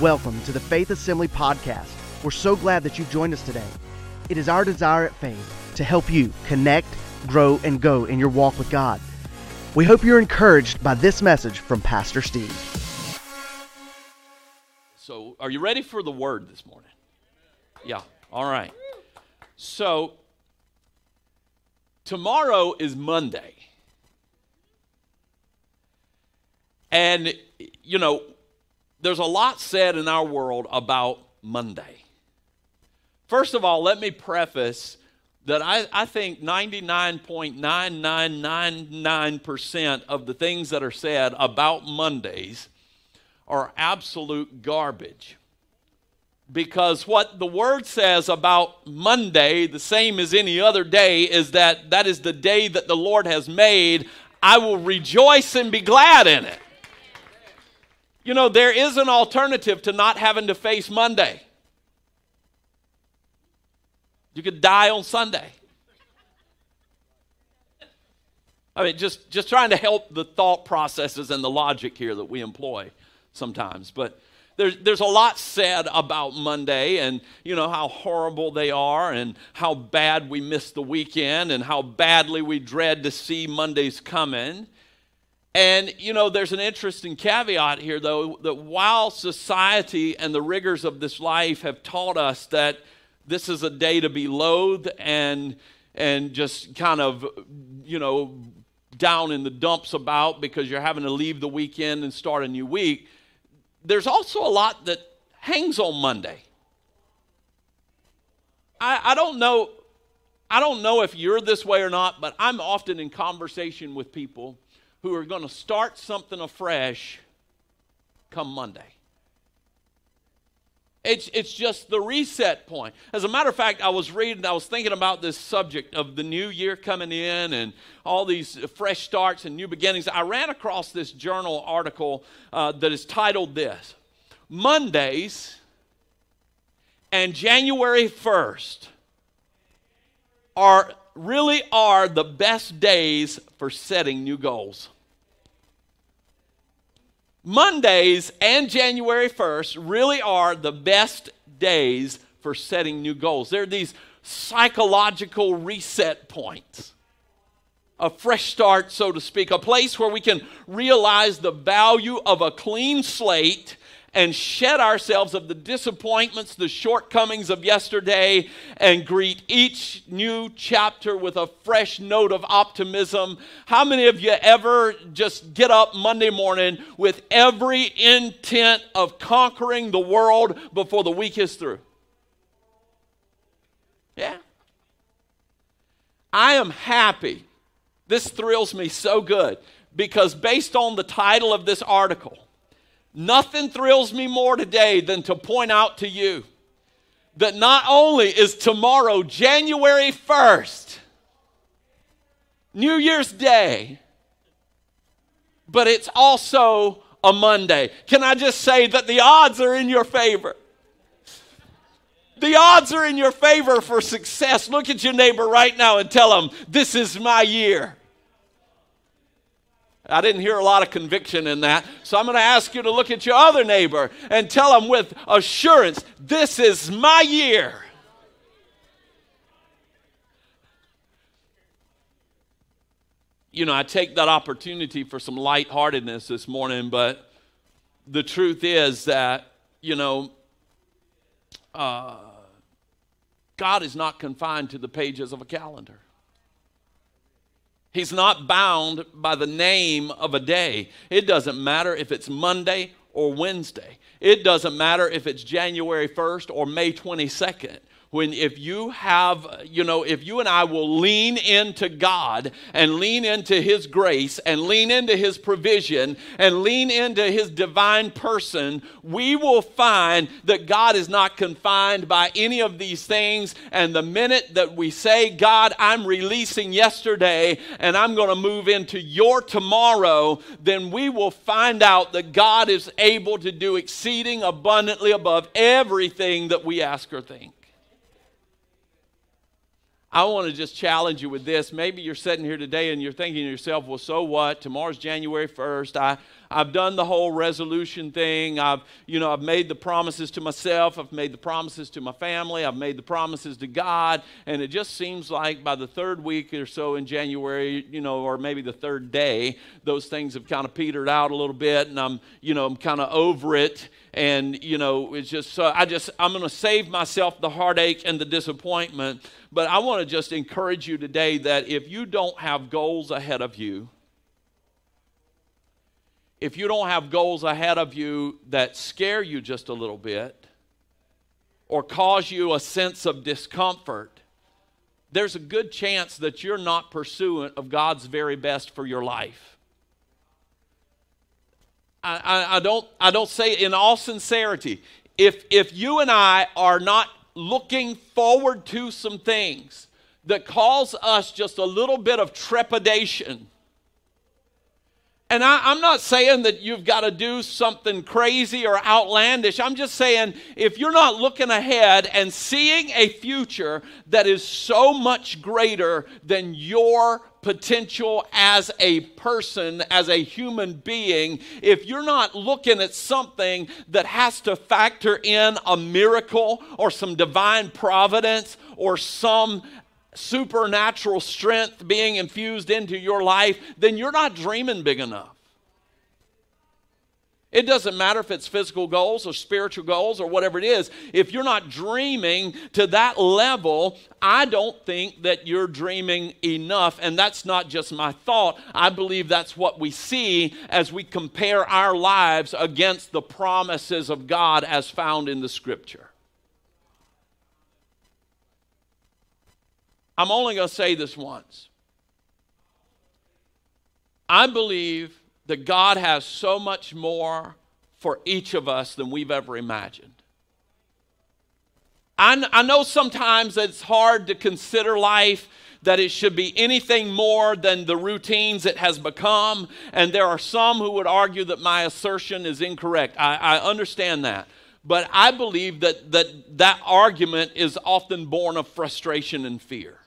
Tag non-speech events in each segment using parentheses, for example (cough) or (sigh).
Welcome to the Faith Assembly Podcast. We're so glad that you've joined us today. It is our desire at Faith to help you connect, grow, and go in your walk with God. We hope you're encouraged by this message from Pastor Steve. So, are you ready for the word this morning? Yeah, all right. So, tomorrow is Monday. And, you know, there's a lot said in our world about Monday. First of all, let me preface that I, I think 99.9999% of the things that are said about Mondays are absolute garbage. Because what the word says about Monday, the same as any other day, is that that is the day that the Lord has made. I will rejoice and be glad in it. You know, there is an alternative to not having to face Monday. You could die on Sunday. I mean, just, just trying to help the thought processes and the logic here that we employ sometimes. But there's, there's a lot said about Monday and, you know, how horrible they are and how bad we miss the weekend and how badly we dread to see Mondays coming. And, you know, there's an interesting caveat here, though, that while society and the rigors of this life have taught us that this is a day to be loathed and, and just kind of, you know, down in the dumps about because you're having to leave the weekend and start a new week, there's also a lot that hangs on Monday. I, I don't know. I don't know if you're this way or not, but I'm often in conversation with people who are going to start something afresh come Monday. It's, it's just the reset point. As a matter of fact, I was reading, I was thinking about this subject of the new year coming in and all these fresh starts and new beginnings. I ran across this journal article uh, that is titled This Mondays and January 1st are really are the best days for setting new goals. Mondays and January 1st really are the best days for setting new goals. They're these psychological reset points. A fresh start, so to speak, a place where we can realize the value of a clean slate and shed ourselves of the disappointments, the shortcomings of yesterday, and greet each new chapter with a fresh note of optimism. How many of you ever just get up Monday morning with every intent of conquering the world before the week is through? Yeah. I am happy. This thrills me so good because, based on the title of this article, Nothing thrills me more today than to point out to you that not only is tomorrow, January 1st, New Year's Day, but it's also a Monday. Can I just say that the odds are in your favor? The odds are in your favor for success. Look at your neighbor right now and tell him, This is my year. I didn't hear a lot of conviction in that. So I'm going to ask you to look at your other neighbor and tell them with assurance, this is my year. You know, I take that opportunity for some lightheartedness this morning, but the truth is that, you know, uh, God is not confined to the pages of a calendar. He's not bound by the name of a day. It doesn't matter if it's Monday or Wednesday. It doesn't matter if it's January 1st or May 22nd when if you have, you know, if you and I will lean into God and lean into His grace and lean into His provision and lean into His divine person, we will find that God is not confined by any of these things. And the minute that we say, God, I'm releasing yesterday and I'm going to move into your tomorrow, then we will find out that God is able to do exceeding abundantly above everything that we ask or think. I want to just challenge you with this. Maybe you're sitting here today and you're thinking to yourself, well, so what? Tomorrow's January 1st. I, I've done the whole resolution thing. I've, you know, I've made the promises to myself. I've made the promises to my family. I've made the promises to God. And it just seems like by the third week or so in January, you know, or maybe the third day, those things have kind of petered out a little bit. And I'm, you know, I'm kind of over it and you know it's just i just i'm going to save myself the heartache and the disappointment but i want to just encourage you today that if you don't have goals ahead of you if you don't have goals ahead of you that scare you just a little bit or cause you a sense of discomfort there's a good chance that you're not pursuant of god's very best for your life. I, I, I, don't, I don't say in all sincerity, if, if you and I are not looking forward to some things that cause us just a little bit of trepidation, and I, am not saying that you've got to do something crazy or outlandish. I'm just saying if you're not looking ahead and seeing a future that is so much greater than your potential as a person, as a human being, if you're not looking at something that has to factor in a miracle or some divine providence or some supernatural strength being infused into your life, then you're not dreaming big enough. It doesn't matter if it's physical goals or spiritual goals or whatever it is. If you're not dreaming to that level, I don't think that you're dreaming enough. And that's not just my thought. I believe that's what we see as we compare our lives against the promises of God as found in the scripture. I'm only going to say this once. I believe that God has so much more for each of us than we've ever imagined. I, I know sometimes it's hard to consider life that it should be anything more than the routines it has become. And there are some who would argue that my assertion is incorrect. I, I understand that. But I believe that, that that argument is often born of frustration and fear.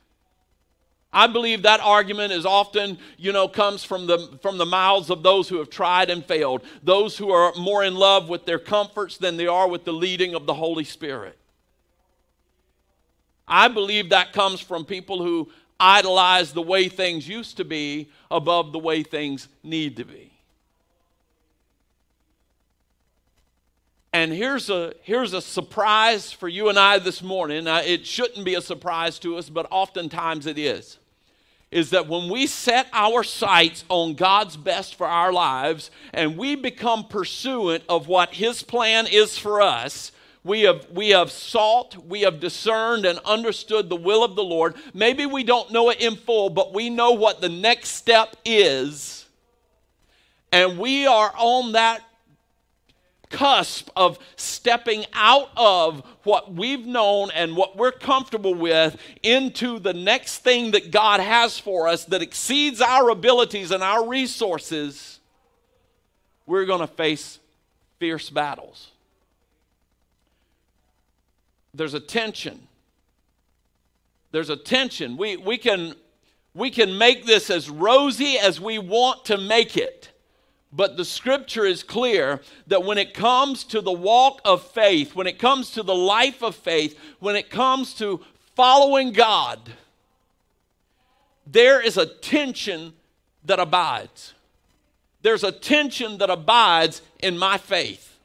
I believe that argument is often, you know, comes from the, from the mouths of those who have tried and failed, those who are more in love with their comforts than they are with the leading of the Holy Spirit. I believe that comes from people who idolize the way things used to be above the way things need to be. And here's a, here's a surprise for you and I this morning. It shouldn't be a surprise to us, but oftentimes it is is that when we set our sights on God's best for our lives and we become pursuant of what His plan is for us, we have, we have sought, we have discerned and understood the will of the Lord. Maybe we don't know it in full, but we know what the next step is. And we are on that cusp of stepping out of what we've known and what we're comfortable with into the next thing that God has for us that exceeds our abilities and our resources, we're going to face fierce battles. There's a tension. There's a tension. We, we, can, we can make this as rosy as we want to make it. But the scripture is clear that when it comes to the walk of faith, when it comes to the life of faith, when it comes to following God, there is a tension that abides. There's a tension that abides in my faith.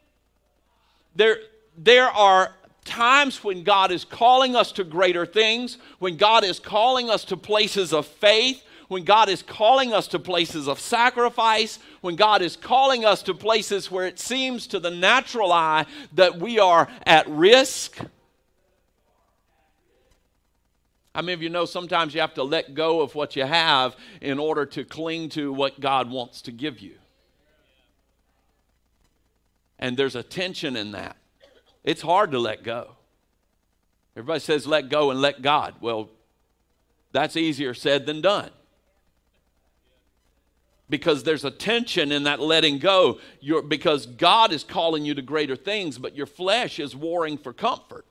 There, there are times when God is calling us to greater things, when God is calling us to places of faith, when God is calling us to places of sacrifice, when God is calling us to places where it seems to the natural eye that we are at risk. How many of you know sometimes you have to let go of what you have in order to cling to what God wants to give you? And there's a tension in that. It's hard to let go. Everybody says let go and let God. Well, that's easier said than done because there's a tension in that letting go. You're, because God is calling you to greater things, but your flesh is warring for comfort.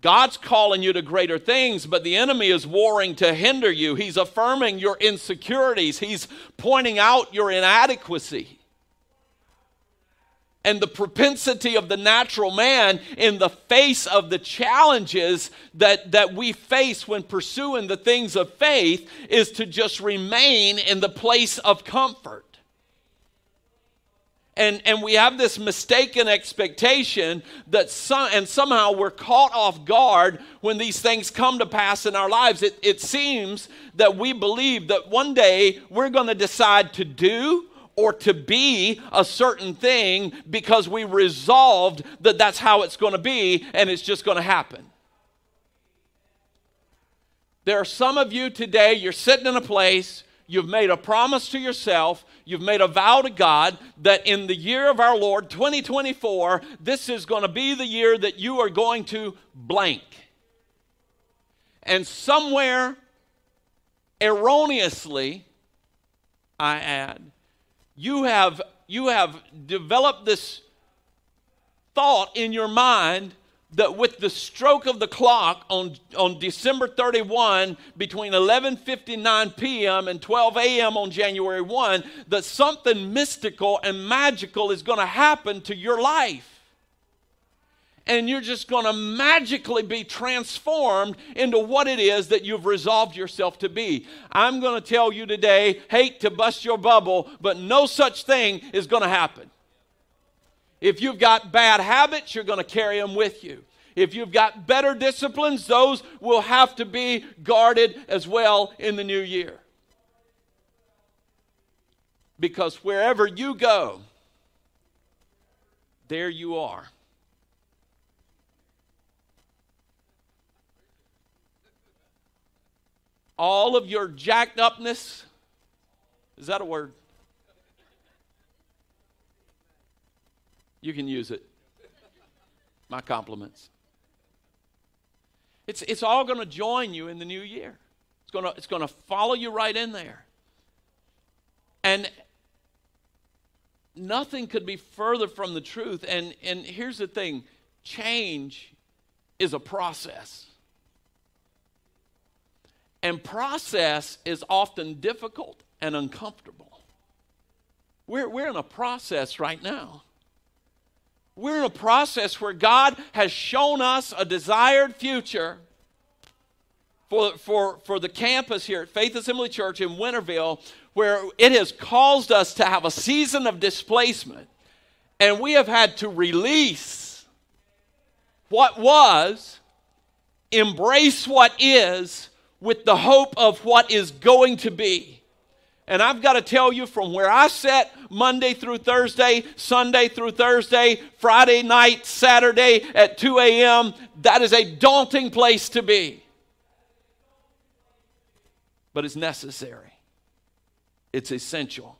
God's calling you to greater things, but the enemy is warring to hinder you. He's affirming your insecurities, he's pointing out your inadequacy. And the propensity of the natural man in the face of the challenges that, that we face when pursuing the things of faith is to just remain in the place of comfort and, and we have this mistaken expectation that some, and somehow we're caught off guard when these things come to pass in our lives. It, it seems that we believe that one day we're going to decide to do or to be a certain thing because we resolved that that's how it's going to be and it's just going to happen. There are some of you today, you're sitting in a place, you've made a promise to yourself, You've made a vow to God that in the year of our Lord, 2024, this is going to be the year that you are going to blank. And somewhere, erroneously, I add, you have, you have developed this thought in your mind that with the stroke of the clock on, on December 31 between 11:59 p.m. and 12 a.m. on January 1 that something mystical and magical is going to happen to your life. And you're just going to magically be transformed into what it is that you've resolved yourself to be. I'm going to tell you today, hate to bust your bubble, but no such thing is going to happen. If you've got bad habits, you're going to carry them with you. If you've got better disciplines, those will have to be guarded as well in the new year. Because wherever you go, there you are. All of your jacked upness, is that a word? You can use it. My compliments. It's, it's all going to join you in the new year. It's going to it's going to follow you right in there. And nothing could be further from the truth. And, and here's the thing change is a process. And process is often difficult and uncomfortable. We're, we're in a process right now. We're in a process where God has shown us a desired future for, for, for the campus here at Faith Assembly Church in Winterville, where it has caused us to have a season of displacement. And we have had to release what was, embrace what is, with the hope of what is going to be. And I've got to tell you from where I sat Monday through Thursday, Sunday through Thursday, Friday night, Saturday at 2 a.m., that is a daunting place to be. But it's necessary, it's essential.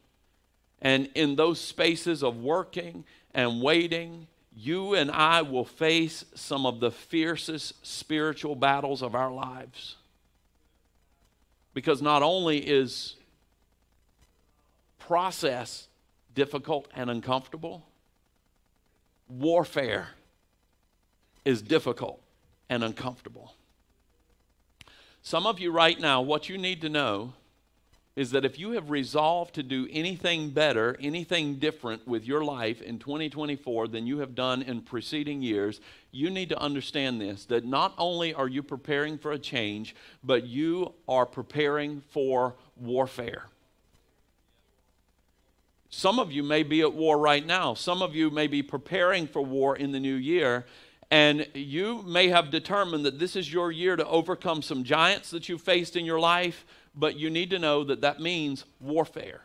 And in those spaces of working and waiting, you and I will face some of the fiercest spiritual battles of our lives. Because not only is process difficult and uncomfortable. Warfare is difficult and uncomfortable. Some of you, right now, what you need to know is that if you have resolved to do anything better, anything different with your life in 2024 than you have done in preceding years, you need to understand this that not only are you preparing for a change, but you are preparing for warfare. Some of you may be at war right now. Some of you may be preparing for war in the new year. And you may have determined that this is your year to overcome some giants that you faced in your life, but you need to know that that means warfare.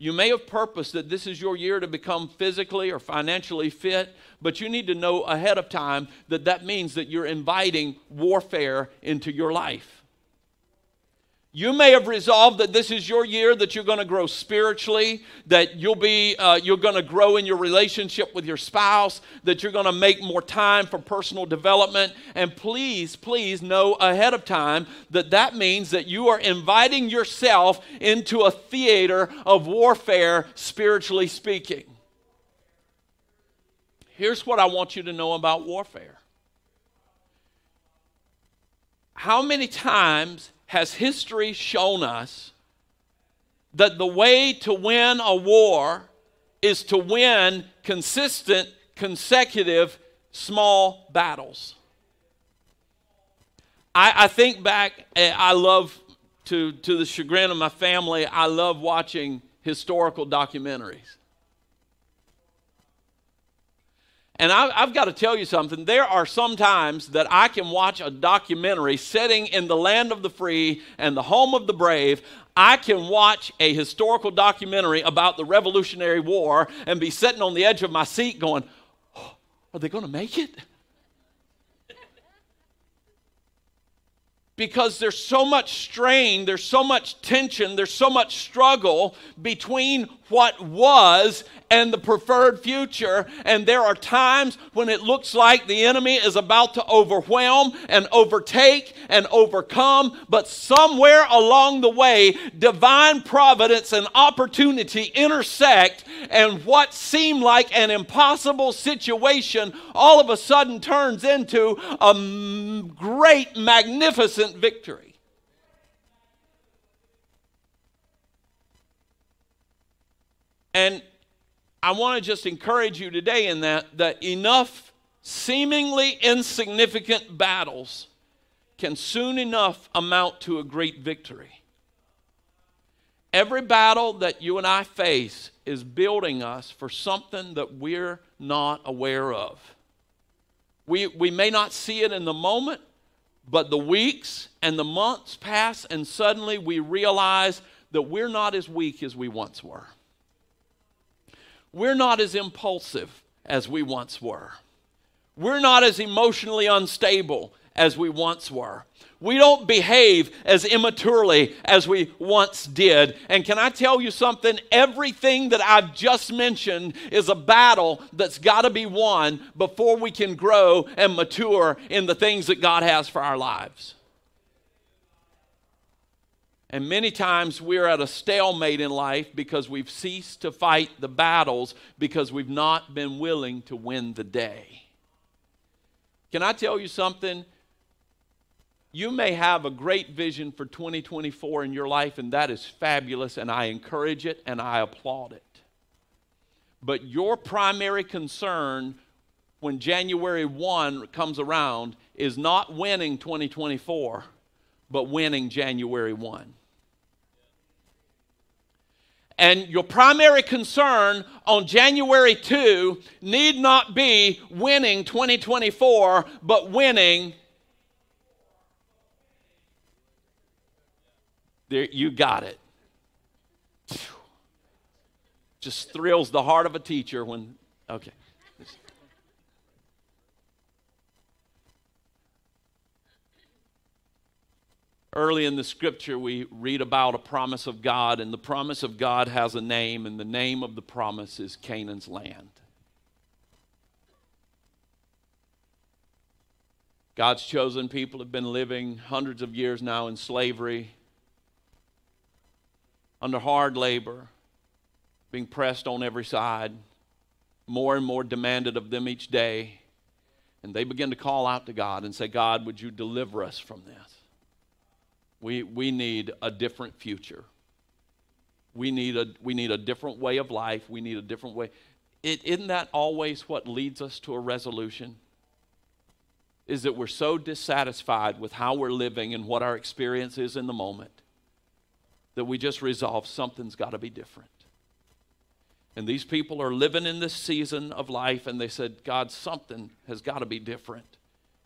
You may have purposed that this is your year to become physically or financially fit, but you need to know ahead of time that that means that you're inviting warfare into your life. You may have resolved that this is your year that you're going to grow spiritually, that you'll be uh, you're going to grow in your relationship with your spouse, that you're going to make more time for personal development. And please, please know ahead of time that that means that you are inviting yourself into a theater of warfare, spiritually speaking. Here's what I want you to know about warfare. How many times has history shown us that the way to win a war is to win consistent, consecutive, small battles? I, I think back, eh, I love, to, to the chagrin of my family, I love watching historical documentaries. And I, have got to tell you something. There are some times that I can watch a documentary setting in the land of the free and the home of the brave. I can watch a historical documentary about the Revolutionary War and be sitting on the edge of my seat going, oh, Are they going to make it? Because there's so much strain, there's so much tension, there's so much struggle between what was and the preferred future. And there are times when it looks like the enemy is about to overwhelm and overtake and overcome. But somewhere along the way, divine providence and opportunity intersect, and what seemed like an impossible situation all of a sudden turns into a great, magnificent victory. And I want to just encourage you today in that that enough seemingly insignificant battles can soon enough amount to a great victory. Every battle that you and I face is building us for something that we're not aware of. We, we may not see it in the moment, but the weeks and the months pass, and suddenly we realize that we're not as weak as we once were. We're not as impulsive as we once were. We're not as emotionally unstable as we once were. We don't behave as immaturely as we once did. And can I tell you something? Everything that I've just mentioned is a battle that's got to be won before we can grow and mature in the things that God has for our lives. And many times we're at a stalemate in life because we've ceased to fight the battles because we've not been willing to win the day. Can I tell you something? You may have a great vision for 2024 in your life, and that is fabulous, and I encourage it and I applaud it. But your primary concern when January 1 comes around is not winning 2024, but winning January 1. And your primary concern on January 2 need not be winning 2024, but winning. There, you got it. Just thrills the heart of a teacher when, okay. Early in the scripture, we read about a promise of God, and the promise of God has a name, and the name of the promise is Canaan's land. God's chosen people have been living hundreds of years now in slavery, under hard labor, being pressed on every side, more and more demanded of them each day. And they begin to call out to God and say, God, would you deliver us from this? We, we need a different future. We need a, we need a different way of life. We need a different way. It, isn't that always what leads us to a resolution? Is that we're so dissatisfied with how we're living and what our experience is in the moment that we just resolve something's got to be different. And these people are living in this season of life, and they said, God, something has got to be different.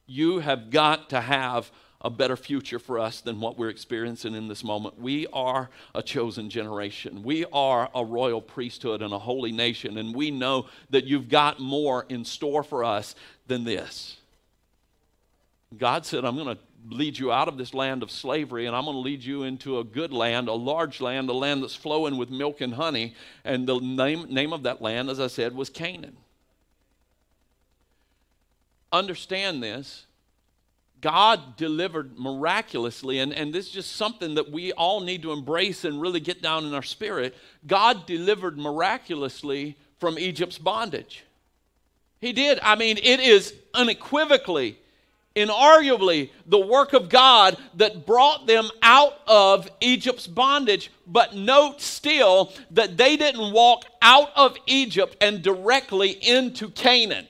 You have got to have a better future for us than what we're experiencing in this moment. We are a chosen generation. We are a royal priesthood and a holy nation, and we know that you've got more in store for us than this. God said, I'm going to lead you out of this land of slavery and I'm going to lead you into a good land, a large land, a land that's flowing with milk and honey. And the name, name of that land, as I said, was Canaan. Understand this God delivered miraculously, and, and this is just something that we all need to embrace and really get down in our spirit. God delivered miraculously from Egypt's bondage. He did. I mean, it is unequivocally, inarguably the work of God that brought them out of Egypt's bondage. But note still that they didn't walk out of Egypt and directly into Canaan.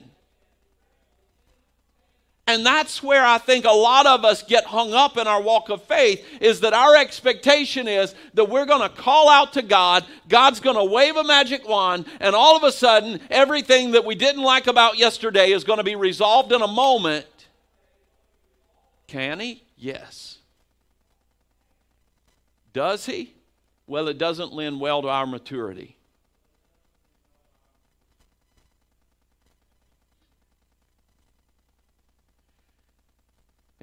And that's where I think a lot of us get hung up in our walk of faith is that our expectation is that we're going to call out to God, God's going to wave a magic wand, and all of a sudden, everything that we didn't like about yesterday is going to be resolved in a moment. Can He? Yes. Does He? Well, it doesn't lend well to our maturity.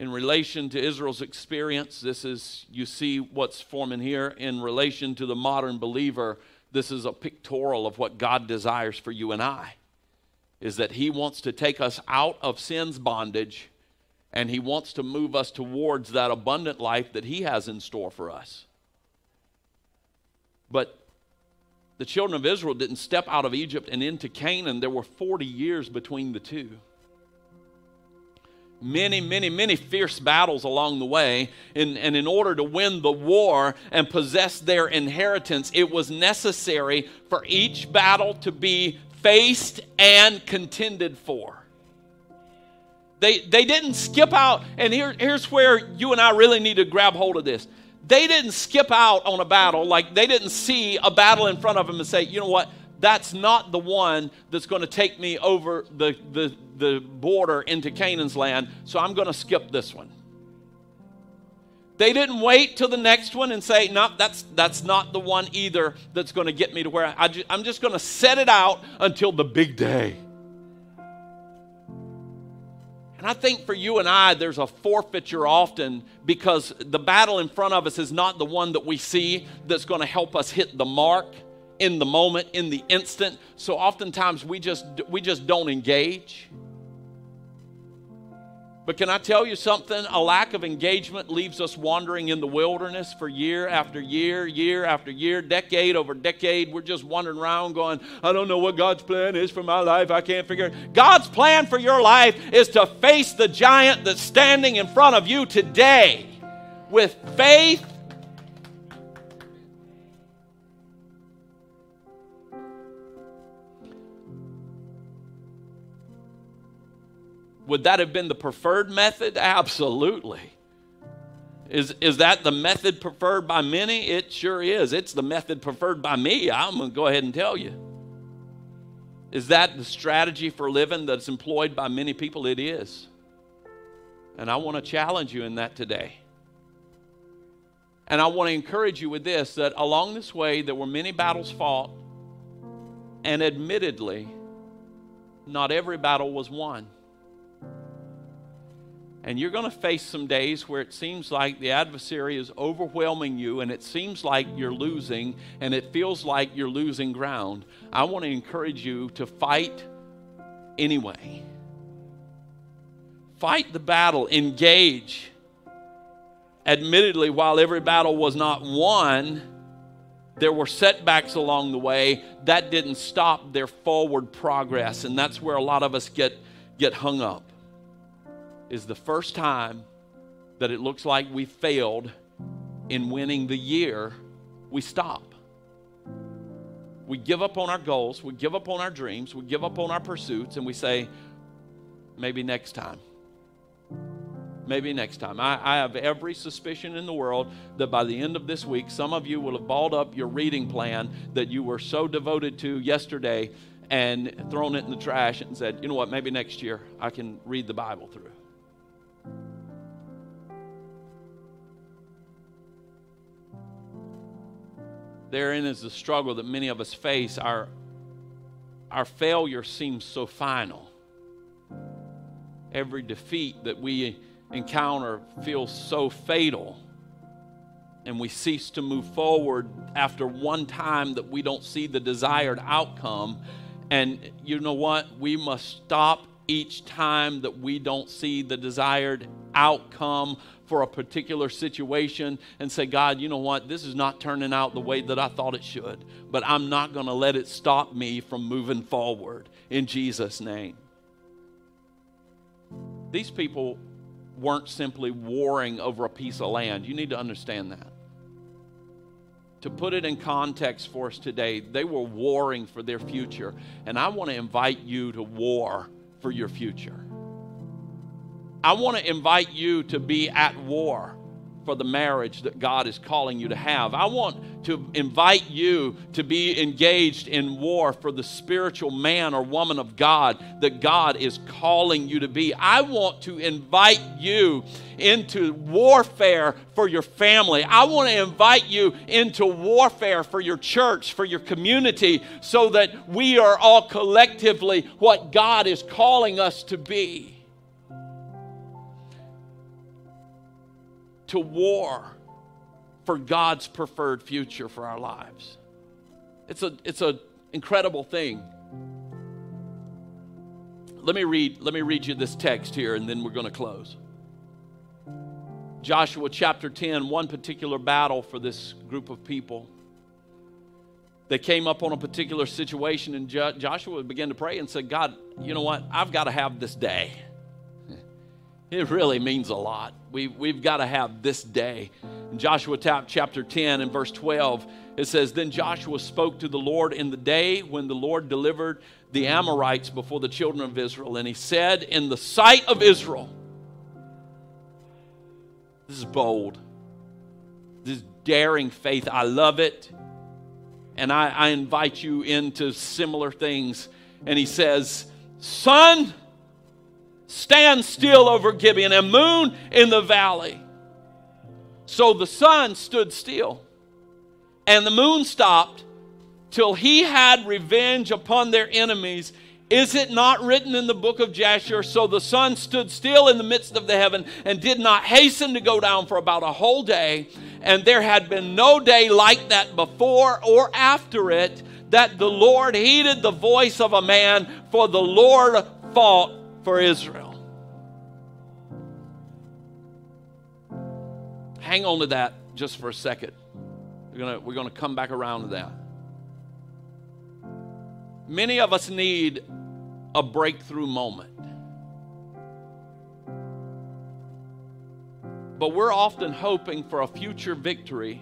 in relation to Israel's experience, this is, you see what's forming here. In relation to the modern believer, this is a pictorial of what God desires for you and I. Is that He wants to take us out of sin's bondage and He wants to move us towards that abundant life that He has in store for us. But the children of Israel didn't step out of Egypt and into Canaan, there were 40 years between the two many, many, many fierce battles along the way. And, and in order to win the war and possess their inheritance, it was necessary for each battle to be faced and contended for. They, they didn't skip out, and here, here's where you and I really need to grab hold of this. They didn't skip out on a battle, like they didn't see a battle in front of them and say, you know what, that's not the one that's going to take me over the, the, the border into Canaan's land, so I'm going to skip this one. They didn't wait till the next one and say, no, that's, that's not the one either that's going to get me to where I, ju- I'm just going to set it out until the big day. And I think for you and I, there's a forfeiture often because the battle in front of us is not the one that we see that's going to help us hit the mark in the moment, in the instant. So oftentimes we just we just don't engage. But can I tell you something? A lack of engagement leaves us wandering in the wilderness for year after year, year after year, decade over decade. We're just wandering around going, I don't know what God's plan is for my life. I can't figure it. God's plan for your life is to face the giant that's standing in front of you today with faith Would that have been the preferred method? Absolutely. Is, is that the method preferred by many? It sure is. It's the method preferred by me. I'm going to go ahead and tell you. Is that the strategy for living that's employed by many people? It is. And I want to challenge you in that today. And I want to encourage you with this that along this way, there were many battles fought, and admittedly, not every battle was won. And you're going to face some days where it seems like the adversary is overwhelming you and it seems like you're losing and it feels like you're losing ground. I want to encourage you to fight anyway. Fight the battle, engage. Admittedly, while every battle was not won, there were setbacks along the way. That didn't stop their forward progress. And that's where a lot of us get, get hung up is the first time that it looks like we failed in winning the year, we stop. We give up on our goals, we give up on our dreams, we give up on our pursuits, and we say, maybe next time. Maybe next time. I, I, have every suspicion in the world that by the end of this week, some of you will have balled up your reading plan that you were so devoted to yesterday and thrown it in the trash and said, you know what, maybe next year I can read the Bible through. Therein is the struggle that many of us face. Our, our failure seems so final. Every defeat that we encounter feels so fatal. And we cease to move forward after one time that we don't see the desired outcome. And you know what? We must stop each time that we don't see the desired outcome for a particular situation and say, God, you know what? This is not turning out the way that I thought it should, but I'm not going to let it stop me from moving forward in Jesus' name. these people weren't simply warring over a piece of land. You need to understand that. To put it in context for us today, they were warring for their future. And I want to invite you to war for your future. I want to invite you to be at war for the marriage that God is calling you to have. I want to invite you to be engaged in war for the spiritual man or woman of God that God is calling you to be. I want to invite you into warfare for your family. I want to invite you into warfare for your church, for your community, so that we are all collectively what God is calling us to be. To war for God's preferred future for our lives. It's a it's an incredible thing. Let me read let me read you this text here and then we're going to close. Joshua chapter 10, one particular battle for this group of people. They came up on a particular situation, and jo- Joshua began to pray and said, God, you know what? I've got to have this day. (laughs) It really means a lot. We, we've got to have this day. In Joshua chapter 10 and verse 12, it says, Then Joshua spoke to the Lord in the day when the Lord delivered the Amorites before the children of Israel. And he said, In the sight of Israel, this is bold, this is daring faith. I love it. And I, I invite you into similar things. And he says, Sun, stand still over Gibeon, and moon in the valley. So the sun stood still, and the moon stopped till he had revenge upon their enemies. Is it not written in the book of Jasher? So the sun stood still in the midst of the heaven and did not hasten to go down for about a whole day. And there had been no day like that before or after it that the Lord heeded the voice of a man, for the Lord fought for Israel. Hang on to that just for a second. We're going we're to come back around to that. Many of us need a breakthrough moment. But we're often hoping for a future victory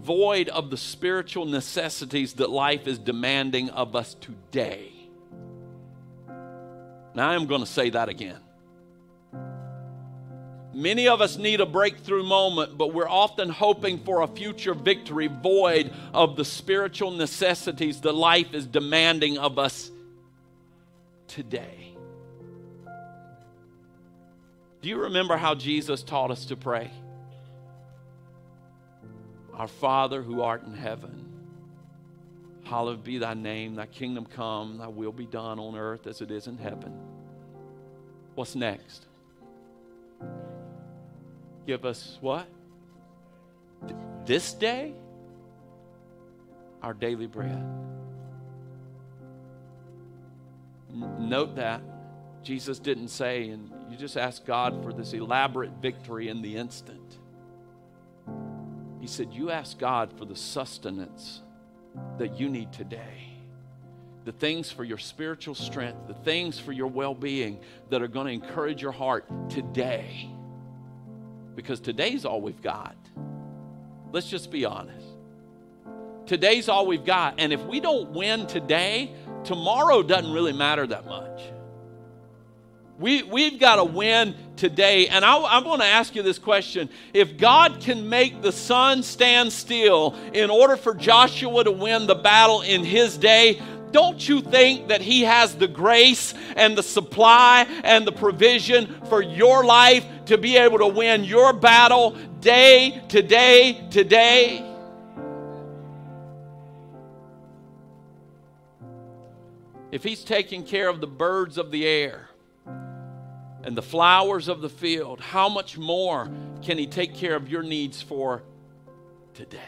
void of the spiritual necessities that life is demanding of us today. Now, I am going to say that again. Many of us need a breakthrough moment, but we're often hoping for a future victory void of the spiritual necessities that life is demanding of us today. Do you remember how Jesus taught us to pray? Our Father who art in heaven, hallowed be thy name, thy kingdom come, thy will be done on earth as it is in heaven. What's next? Give us what? This day? Our daily bread. Note that Jesus didn't say, and you just ask God for this elaborate victory in the instant. He said, You ask God for the sustenance that you need today. The things for your spiritual strength, the things for your well being that are going to encourage your heart today. Because today's all we've got. Let's just be honest. Today's all we've got. And if we don't win today, tomorrow doesn't really matter that much. We, we've got to win today. And I, I want to ask you this question. If God can make the sun stand still in order for Joshua to win the battle in his day, don't you think that He has the grace and the supply and the provision for your life to be able to win your battle day to day to day? If He's taking care of the birds of the air, and the flowers of the field, how much more can He take care of your needs for today?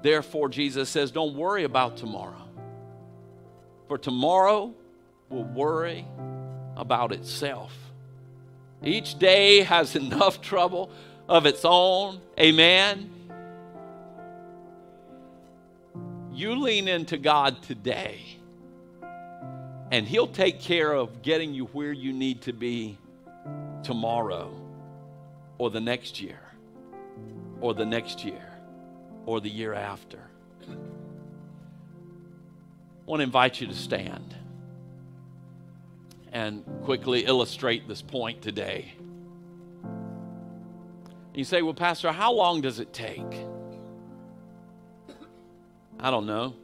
Therefore, Jesus says, Don't worry about tomorrow, for tomorrow will worry about itself. Each day has (laughs) enough trouble of its own. Amen. You lean into God today And He'll take care of getting you where you need to be tomorrow or the next year or the next year or the year after. I want to invite you to stand and quickly illustrate this point today. You say, Well, Pastor, how long does it take? I don't know.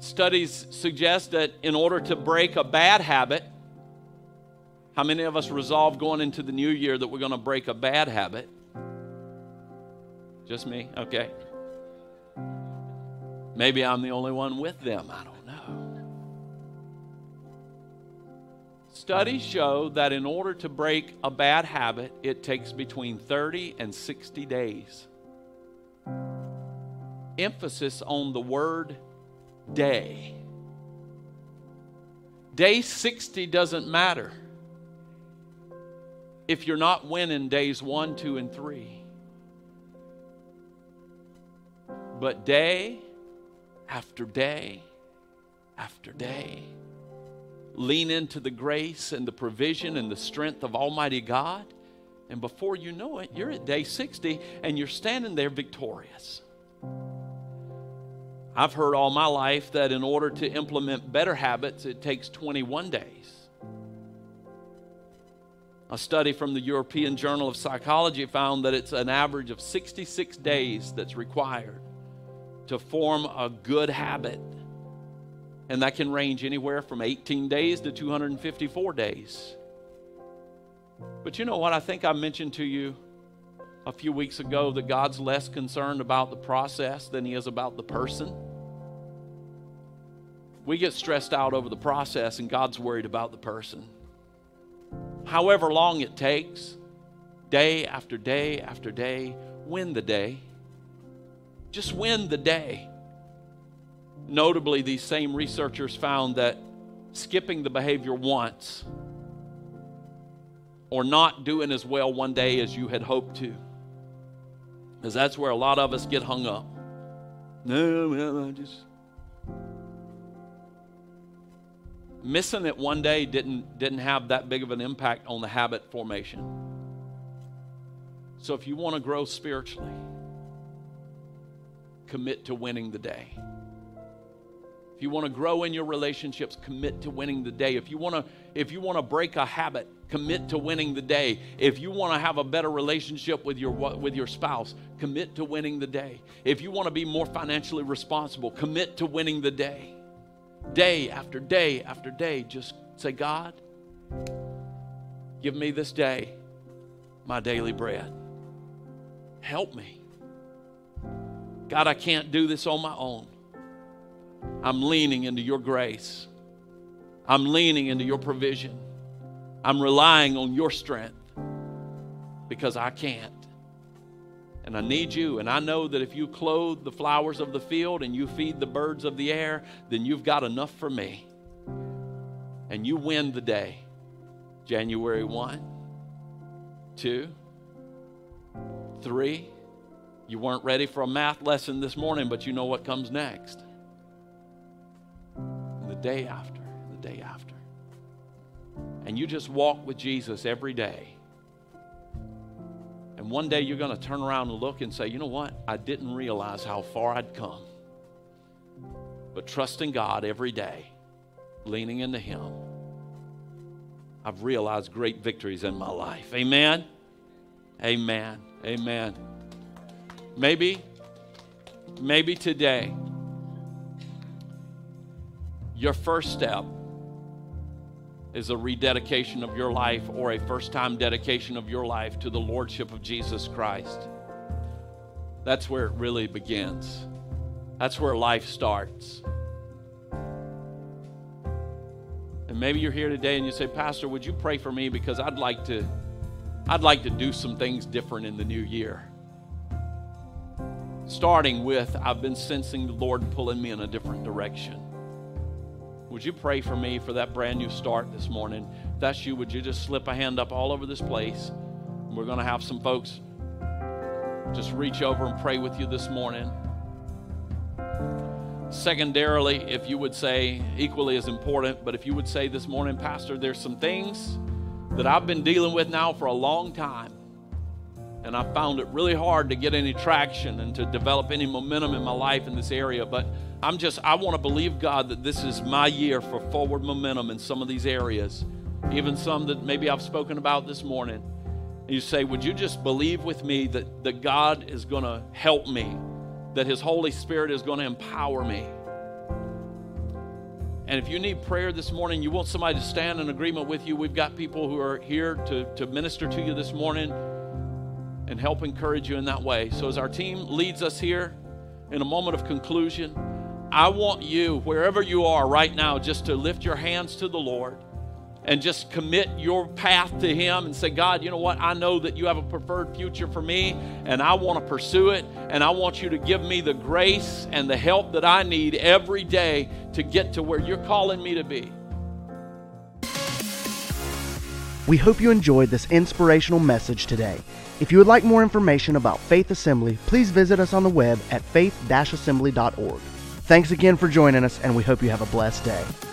Studies suggest that in order to break a bad habit, how many of us resolve going into the new year that we're going to break a bad habit? Just me? Okay. Maybe I'm the only one with them. I don't Studies show that in order to break a bad habit, it takes between 30 and 60 days. Emphasis on the word day. Day 60 doesn't matter if you're not winning days one, two, and three. But day after day after day, lean into the grace and the provision and the strength of Almighty God. And before you know it, you're at day 60 and you're standing there victorious. I've heard all my life that in order to implement better habits, it takes 21 days. A study from the European Journal of Psychology found that it's an average of 66 days that's required to form a good habit. And that can range anywhere from 18 days to 254 days. But you know what? I think I mentioned to you a few weeks ago that God's less concerned about the process than He is about the person. We get stressed out over the process, and God's worried about the person. However long it takes, day after day after day, win the day. Just win the day. Notably, these same researchers found that skipping the behavior once or not doing as well one day as you had hoped to, because that's where a lot of us get hung up. No, no, I just missing it one day didn't, didn't have that big of an impact on the habit formation. So if you want to grow spiritually, commit to winning the day. If you want to grow in your relationships, commit to winning the day. If you want to if you want to break a habit, commit to winning the day. If you want to have a better relationship with your with your spouse, commit to winning the day. If you want to be more financially responsible, commit to winning the day day after day after day, just say, God, give me this day my daily bread. Help me. God, I can't do this on my own. I'm leaning into your grace. I'm leaning into your provision. I'm relying on your strength because I can't. And I need you. And I know that if you clothe the flowers of the field and you feed the birds of the air, then you've got enough for me. And you win the day. January 1, 2, 3. You weren't ready for a math lesson this morning, but you know what comes next. And day after, the day after. And you just walk with Jesus every day and one day you're going to turn around and look and say, you know what? I didn't realize how far I'd come. But trusting God every day, leaning into Him, I've realized great victories in my life. Amen? Amen. Amen. Maybe, maybe today, your first step is a rededication of your life or a first time dedication of your life to the Lordship of Jesus Christ. That's where it really begins. That's where life starts. And maybe you're here today and you say, Pastor, would you pray for me because I'd like to I'd like to do some things different in the new year. Starting with I've been sensing the Lord pulling me in a different direction. Would you pray for me for that brand new start this morning? If that's you, would you just slip a hand up all over this place? We're going to have some folks just reach over and pray with you this morning. secondarily, if you would say, equally as important, but if you would say this morning, Pastor, there's some things that I've been dealing with now for a long time. And I found it really hard to get any traction and to develop any momentum in my life in this area. But I'm just, I want to believe God that this is my year for forward momentum in some of these areas, even some that maybe I've spoken about this morning. And you say, Would you just believe with me that, that God is going to help me, that His Holy Spirit is going to empower me? And if you need prayer this morning, you want somebody to stand in agreement with you, we've got people who are here to, to minister to you this morning and help encourage you in that way. So, as our team leads us here in a moment of conclusion, I want you, wherever you are right now, just to lift your hands to the Lord and just commit your path to Him and say, God, you know what? I know that you have a preferred future for me, and I want to pursue it, and I want you to give me the grace and the help that I need every day to get to where you're calling me to be. We hope you enjoyed this inspirational message today. If you would like more information about Faith Assembly, please visit us on the web at faith-assembly.org. Thanks again for joining us, and we hope you have a blessed day.